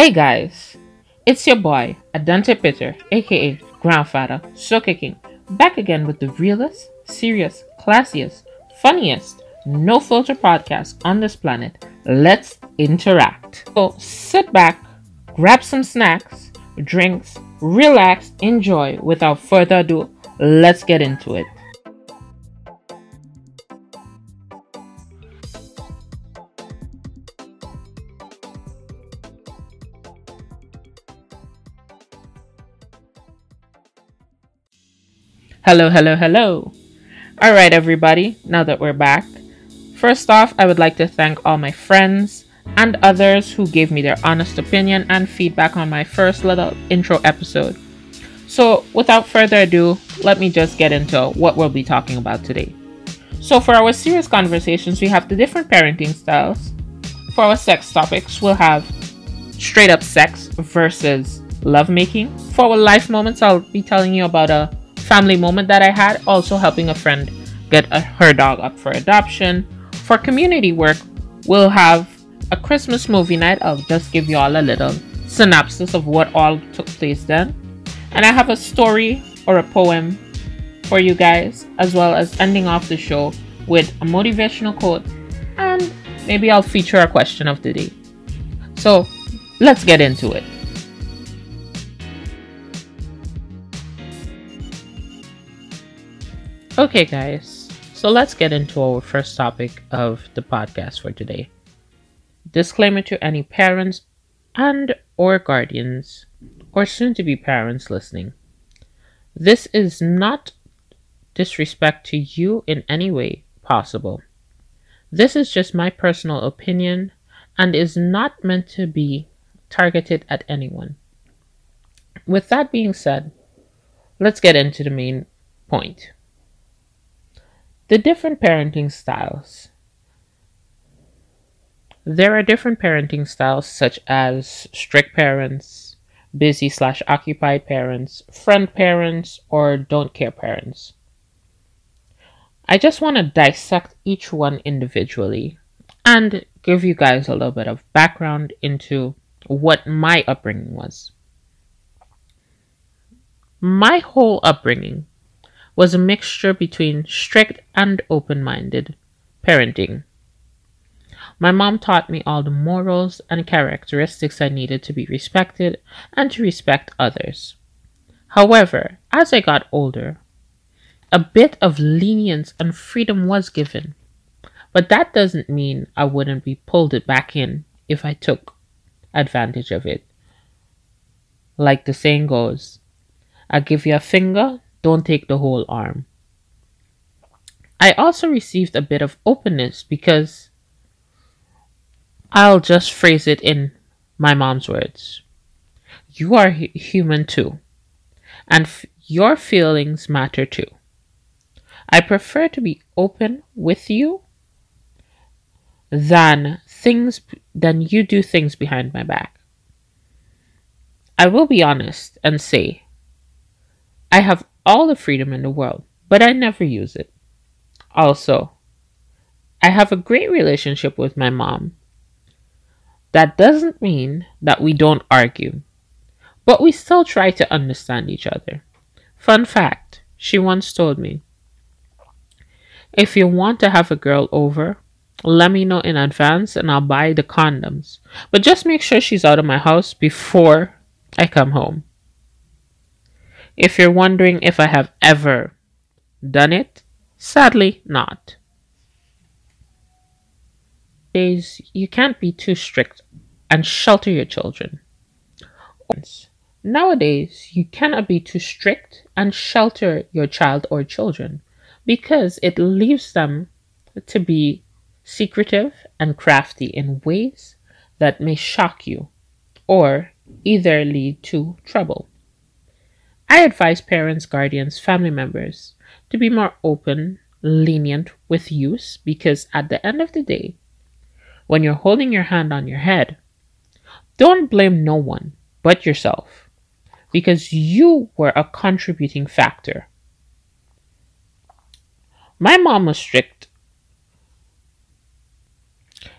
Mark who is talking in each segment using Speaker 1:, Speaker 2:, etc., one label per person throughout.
Speaker 1: Hey guys, it's your boy, Adante Peter, aka Grandfather, Soca King, back again with the realest, serious, classiest, funniest, no filter podcast on this planet. Let's interact. So sit back, grab some snacks, drinks, relax, enjoy. Without further ado, let's get into it. Hello, hello, hello. All right, everybody, now that we're back, first off, I would like to thank all my friends and others who gave me their honest opinion and feedback on my first little intro episode. So, without further ado, let me just get into what we'll be talking about today. So, for our serious conversations, we have the different parenting styles. For our sex topics, we'll have straight up sex versus lovemaking. For our life moments, I'll be telling you about a family moment that I had, also helping a friend get a, her dog up for adoption. For community work, we'll have a Christmas movie night. I'll just give you all a little synopsis of what all took place then. And I have a story or a poem for you guys, as well as ending off the show with a motivational quote, and maybe I'll feature a question of the day. So let's get into it. Okay, guys, so let's get into our first topic of the podcast for today. Disclaimer to any parents and or guardians or soon to be parents listening. This is not disrespect to you in any way possible. This is just my personal opinion and is not meant to be targeted at anyone. With that being said, let's get into the main point. The different parenting styles. There are different parenting styles such as strict parents, busy slash occupied parents, friend parents, or don't care parents. I just want to dissect each one individually and give you guys a little bit of background into what my upbringing was. My whole upbringing was a mixture between strict and open minded parenting. My mom taught me all the morals and characteristics I needed to be respected and to respect others. However, as I got older, a bit of lenience and freedom was given, but that doesn't mean I wouldn't be pulled it back in if I took advantage of it. Like the saying goes, I give you a finger, don't take the whole arm. I also received a bit of openness because I'll just phrase it in my mom's words. You are h- human too, and f- your feelings matter too. I prefer to be open with you than things than you do things behind my back. I will be honest and say I have all the freedom in the world, but I never use it. Also, I have a great relationship with my mom. That doesn't mean that we don't argue, but we still try to understand each other. Fun fact she once told me if you want to have a girl over, let me know in advance and I'll buy the condoms. But just make sure she's out of my house before I come home. If you're wondering if I have ever done it, sadly not. Days you can't be too strict and shelter your children. Nowadays, you cannot be too strict and shelter your child or children because it leaves them to be secretive and crafty in ways that may shock you or either lead to trouble. I advise parents, guardians, family members to be more open, lenient with use because at the end of the day, when you're holding your hand on your head, don't blame no one but yourself because you were a contributing factor. My mom was strict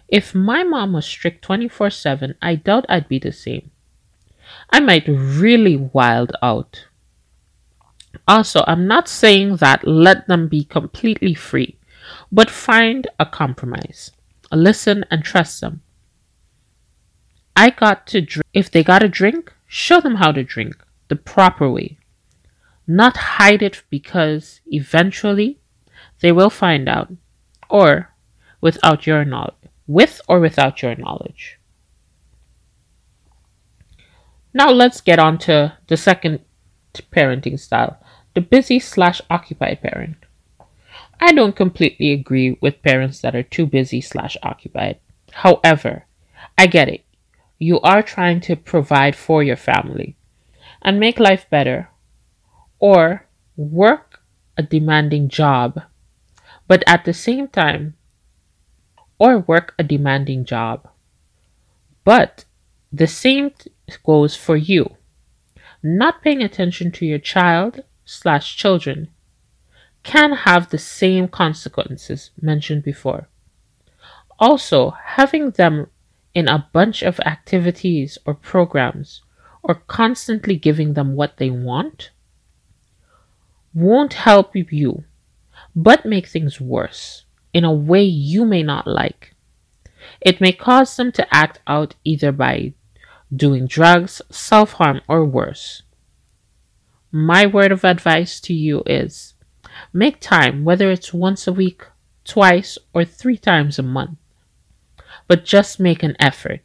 Speaker 1: If my mom was strict 24 7, I doubt I'd be the same. I might really wild out. Also, I'm not saying that let them be completely free, but find a compromise. Listen and trust them. I got to drink. If they got a drink, show them how to drink the proper way. Not hide it because eventually they will find out, or without your knowledge, with or without your knowledge. Now let's get on to the second parenting style, the busy slash occupied parent. I don't completely agree with parents that are too busy slash occupied. However, I get it. You are trying to provide for your family and make life better or work a demanding job, but at the same time, or work a demanding job. But the same goes for you. Not paying attention to your child slash children can have the same consequences mentioned before. Also, having them in a bunch of activities or programs or constantly giving them what they want won't help you, but make things worse in a way you may not like. It may cause them to act out either by doing drugs, self harm, or worse. My word of advice to you is make time, whether it's once a week, twice, or three times a month. But just make an effort.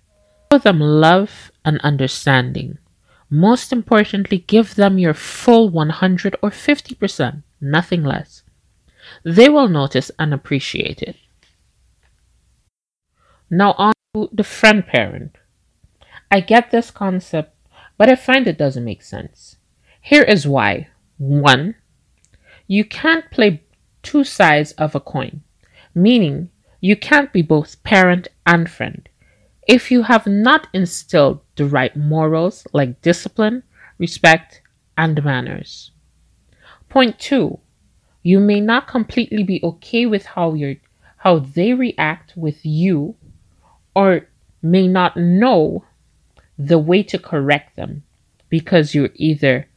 Speaker 1: Show them love and understanding. Most importantly, give them your full 100 or 50%, nothing less. They will notice and appreciate it. Now, on to the friend parent. I get this concept, but I find it doesn't make sense. Here is why. One, you can't play two sides of a coin, meaning you can't be both parent and friend. If you have not instilled the right morals like discipline, respect, and manners. Point two, you may not completely be okay with how you how they react with you or may not know the way to correct them because you either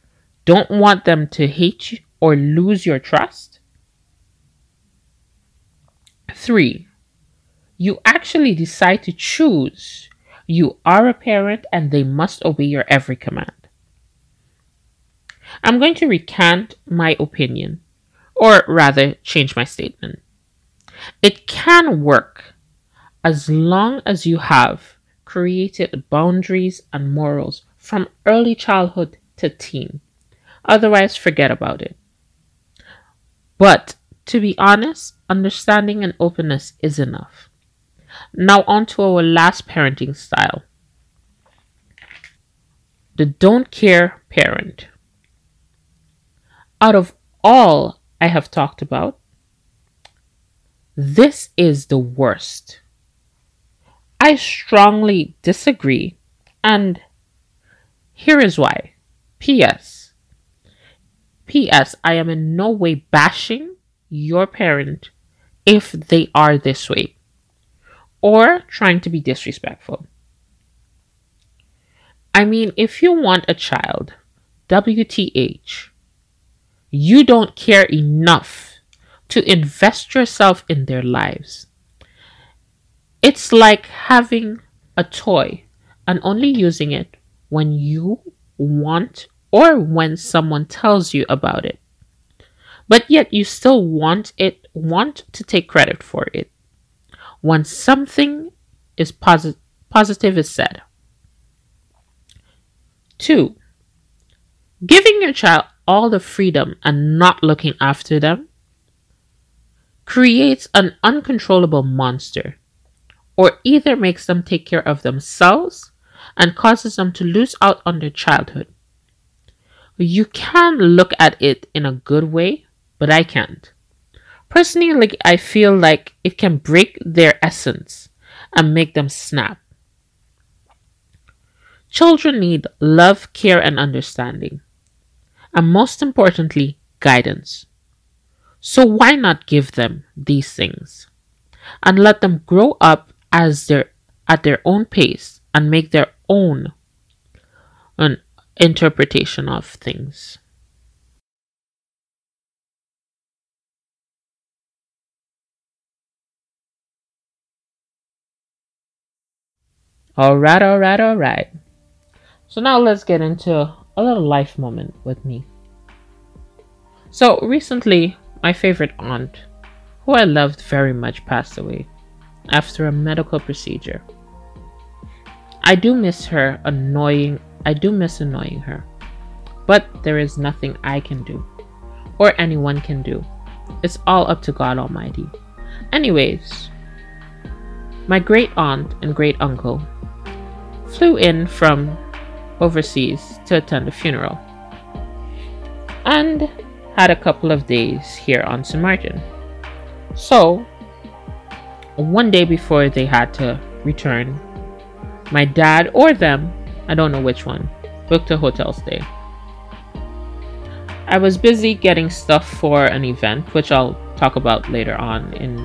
Speaker 1: don't want them to hate you or lose your trust. Three, you actually decide to choose. You are a parent and they must obey your every command. I'm going to recant my opinion, or rather, change my statement. It can work as long as you have created boundaries and morals from early childhood to teen. Otherwise, forget about it. But to be honest, understanding and openness is enough. Now, on to our last parenting style the don't care parent. Out of all I have talked about, this is the worst. I strongly disagree, and here is why. P.S. P.S. I am in no way bashing your parent if they are this way or trying to be disrespectful. I mean, if you want a child, WTH, you don't care enough to invest yourself in their lives. It's like having a toy and only using it when you want or when someone tells you about it. But yet you still want it want to take credit for it. When something is posi- positive is said. 2. Giving your child all the freedom and not looking after them creates an uncontrollable monster or either makes them take care of themselves and causes them to lose out on their childhood. You can look at it in a good way, but I can't. Personally, like I feel like it can break their essence and make them snap. Children need love, care, and understanding. And most importantly, guidance. So why not give them these things and let them grow up as their at their own pace and make their own an interpretation of things. All right, all right, all right. So now let's get into a little life moment with me. So recently, my favorite aunt, who I loved very much, passed away after a medical procedure. I do miss her annoying, I do miss annoying her. But there is nothing I can do, or anyone can do. It's all up to God Almighty. Anyways, my great aunt and great uncle flew in from overseas to attend the funeral and had a couple of days here on St. Martin. So, one day before they had to return, my dad or them, I don't know which one, booked a hotel stay. I was busy getting stuff for an event, which I'll talk about later on in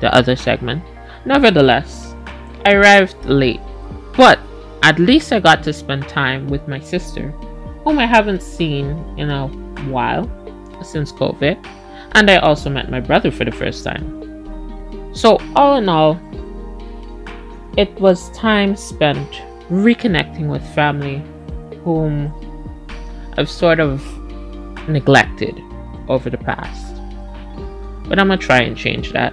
Speaker 1: the other segment. Nevertheless, I arrived late, but at least I got to spend time with my sister, whom I haven't seen in a while since COVID, and I also met my brother for the first time. So, all in all, it was time spent reconnecting with family whom I've sort of neglected over the past. But I'm gonna try and change that.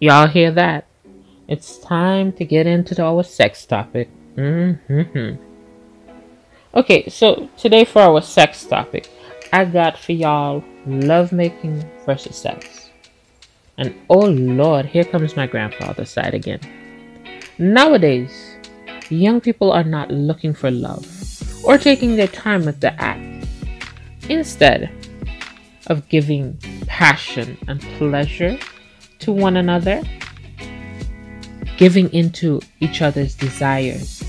Speaker 1: Y'all hear that? It's time to get into our sex topic. Mm-hmm. Okay, so today for our sex topic, I got for y'all lovemaking versus sex. And oh lord, here comes my grandfather's side again. Nowadays, young people are not looking for love or taking their time with the act. Instead of giving passion and pleasure to one another, giving into each other's desires.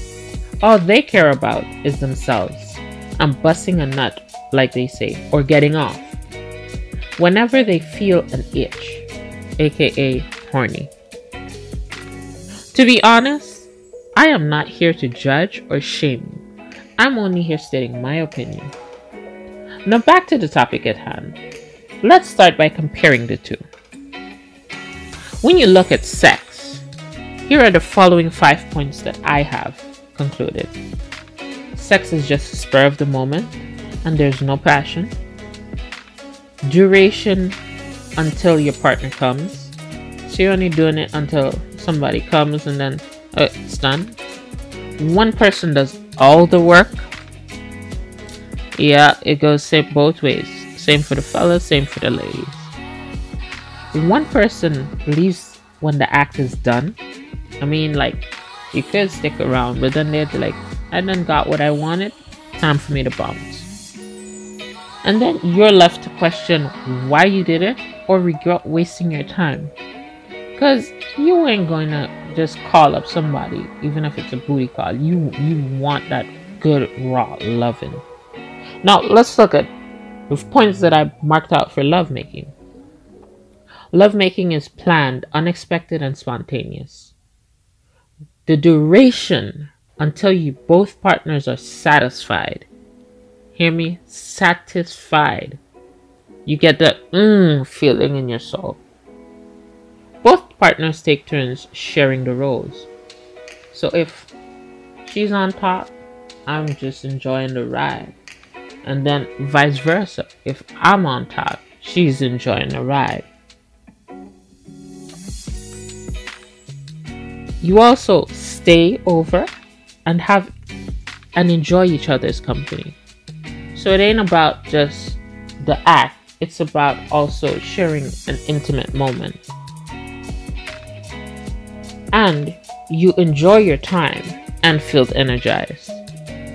Speaker 1: All they care about is themselves and busting a nut, like they say, or getting off. Whenever they feel an itch, aka horny. To be honest, I am not here to judge or shame I'm only here stating my opinion. Now back to the topic at hand. Let's start by comparing the two. When you look at sex, here are the following five points that I have concluded. Sex is just a spur of the moment, and there's no passion. Duration until your partner comes. So you're only doing it until somebody comes and then uh, it's done. One person does all the work. Yeah, it goes same both ways. Same for the fellas, same for the ladies one person leaves when the act is done, I mean, like, you could stick around, but then they're like, I done got what I wanted, time for me to bounce. And then you're left to question why you did it or regret wasting your time. Because you ain't going to just call up somebody, even if it's a booty call. You, you want that good, raw loving. Now, let's look at the points that I marked out for lovemaking. Lovemaking is planned, unexpected, and spontaneous. The duration until you both partners are satisfied. Hear me? Satisfied. You get that mmm feeling in your soul. Both partners take turns sharing the roles. So if she's on top, I'm just enjoying the ride. And then vice versa. If I'm on top, she's enjoying the ride. You also stay over and have and enjoy each other's company. So it ain't about just the act, it's about also sharing an intimate moment. And you enjoy your time and feel energized.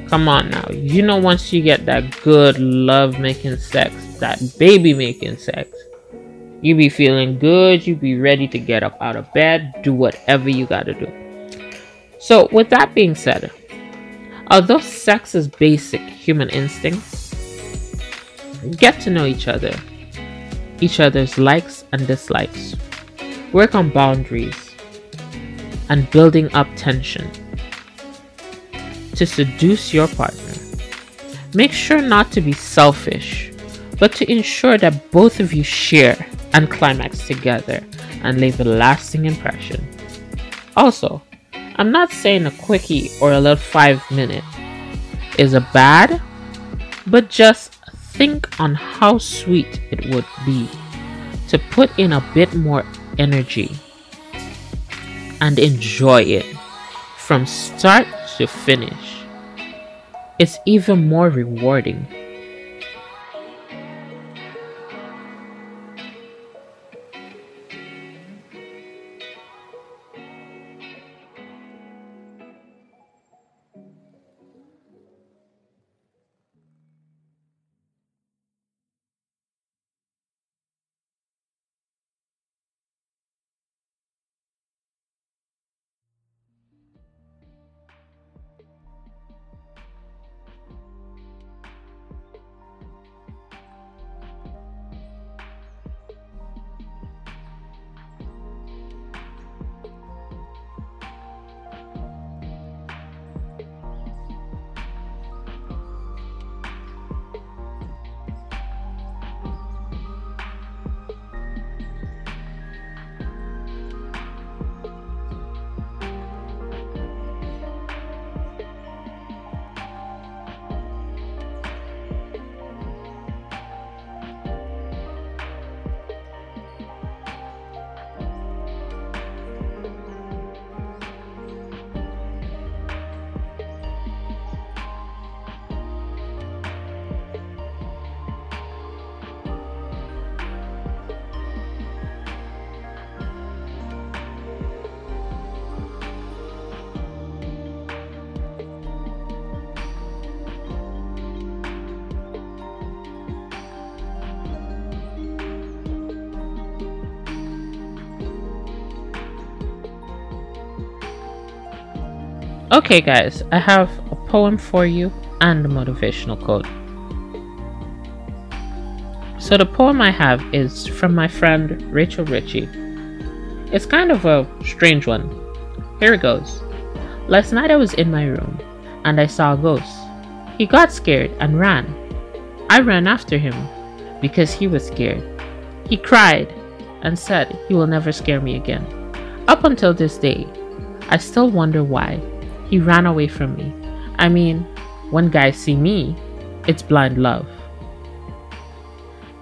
Speaker 1: Come on now. You know, once you get that good love making sex, that baby making sex, you be feeling good, you be ready to get up out of bed, do whatever you gotta do. So, with that being said, although sex is basic human instinct, get to know each other, each other's likes and dislikes, work on boundaries, and building up tension to seduce your partner. Make sure not to be selfish, but to ensure that both of you share and climax together and leave a lasting impression. Also, I'm not saying a quickie or a little five minute is a bad, but just think on how sweet it would be to put in a bit more energy and enjoy it from start to finish. It's even more rewarding. Okay, guys, I have a poem for you and a motivational quote. So, the poem I have is from my friend Rachel Ritchie. It's kind of a strange one. Here it goes. Last night I was in my room and I saw a ghost. He got scared and ran. I ran after him because he was scared. He cried and said he will never scare me again. Up until this day, I still wonder why he ran away from me. I mean, when guys see me, it's blind love.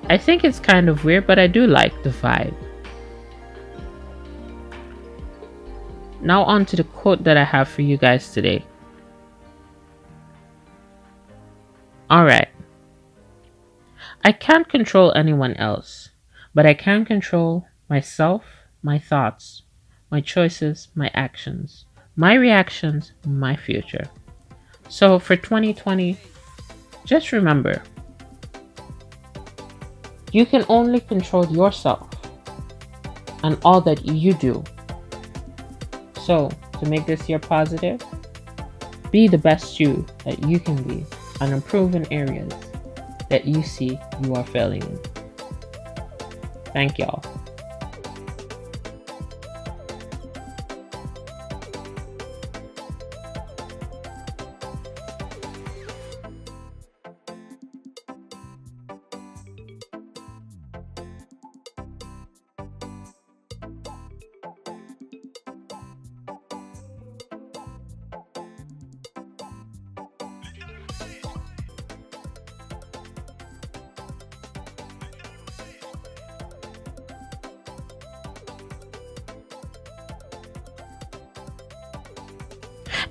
Speaker 1: I think it's kind of weird, but I do like the vibe. Now, on to the quote that I have for you guys today. Alright. I can't control anyone else, but I can control myself, my thoughts, my choices, my actions my reactions, my future. So for 2020, just remember you can only control yourself and all that you do. So, to make this year positive, be the best you that you can be and improve in areas that you see you are failing in. Thank y'all.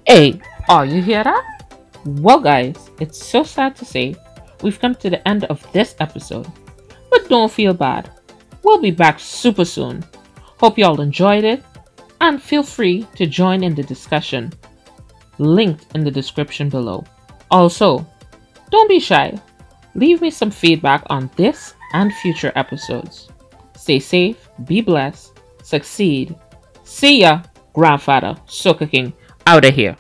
Speaker 1: Hey, are you that? Well, guys, it's so sad to say we've come to the end of this episode. But don't feel bad. We'll be back super soon. Hope y'all enjoyed it and feel free to join in the discussion linked in the description below. Also, don't be shy. Leave me some feedback on this and future episodes. Stay safe, be blessed, succeed. See ya, grandfather, Soca King, out of here.